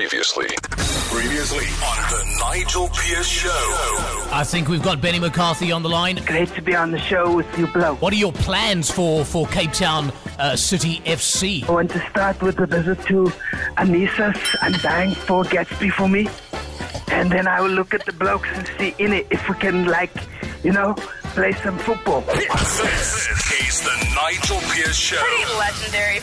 Previously. Previously on the Nigel Pierce Show. I think we've got Benni McCarthy on the line. Great to be on the show with you, bloke. What are your plans for, for Cape Town uh, City FC? I want to start with a visit to Aneesa's and bang for Gatsby for me. And then I will look at the blokes and see in it if we can, like, you know, play some football. This is the Nigel Pierce Show. Pretty legendary